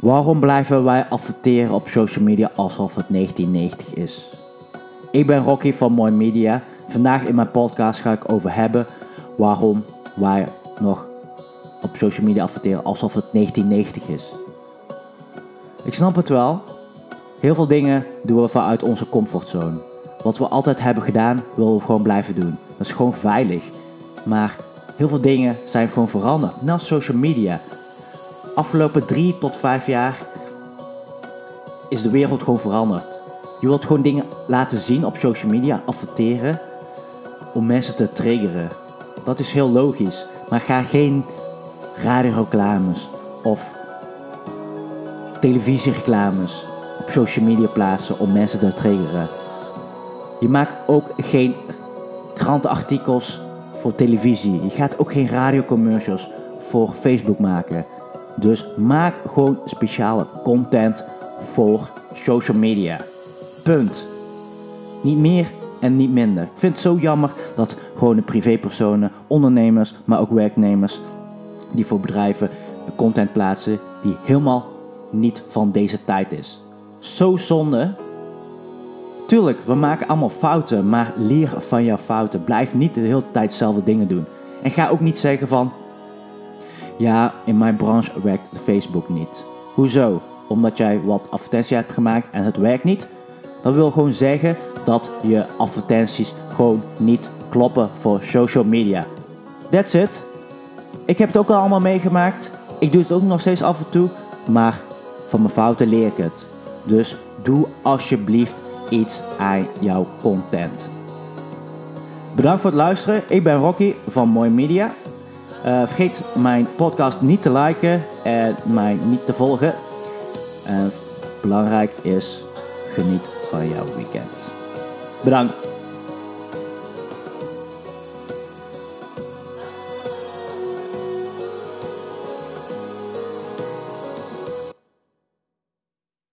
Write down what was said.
Waarom blijven wij adverteren op social media alsof het 1990 is? Ik ben Rocky van Mooi Media. Vandaag in mijn podcast ga ik over hebben waarom wij nog op social media adverteren alsof het 1990 is. Ik snap het wel. Heel veel dingen doen we vanuit onze comfortzone. Wat we altijd hebben gedaan, willen we gewoon blijven doen. Dat is gewoon veilig. Maar heel veel dingen zijn gewoon veranderd. Net social media. Afgelopen drie tot vijf jaar is de wereld gewoon veranderd. Je wilt gewoon dingen laten zien op social media, adverteren, om mensen te triggeren. Dat is heel logisch. Maar ga geen radioreclames of televisiereclames op social media plaatsen om mensen te triggeren. Je maakt ook geen krantenartikels voor televisie. Je gaat ook geen radiocommercials voor Facebook maken. Dus maak gewoon speciale content voor social media. Punt. Niet meer en niet minder. Ik vind het zo jammer dat gewone privépersonen, ondernemers, maar ook werknemers die voor bedrijven content plaatsen die helemaal niet van deze tijd is. Zo zonde. Tuurlijk, we maken allemaal fouten, maar leer van jouw fouten. Blijf niet de hele tijd dezelfde dingen doen. En ga ook niet zeggen van, ja, in mijn branche werkt Facebook niet. Hoezo? Omdat jij wat advertenties hebt gemaakt en het werkt niet? Dat wil gewoon zeggen dat je advertenties gewoon niet kloppen voor social media. That's it. Ik heb het ook al allemaal meegemaakt. Ik doe het ook nog steeds af en toe. Maar van mijn fouten leer ik het. Dus doe alsjeblieft iets aan jouw content. Bedankt voor het luisteren. Ik ben Rocky van Mooi Media. Uh, vergeet mijn podcast niet te liken en mij niet te volgen. En belangrijk is, geniet van jouw weekend. Bedankt.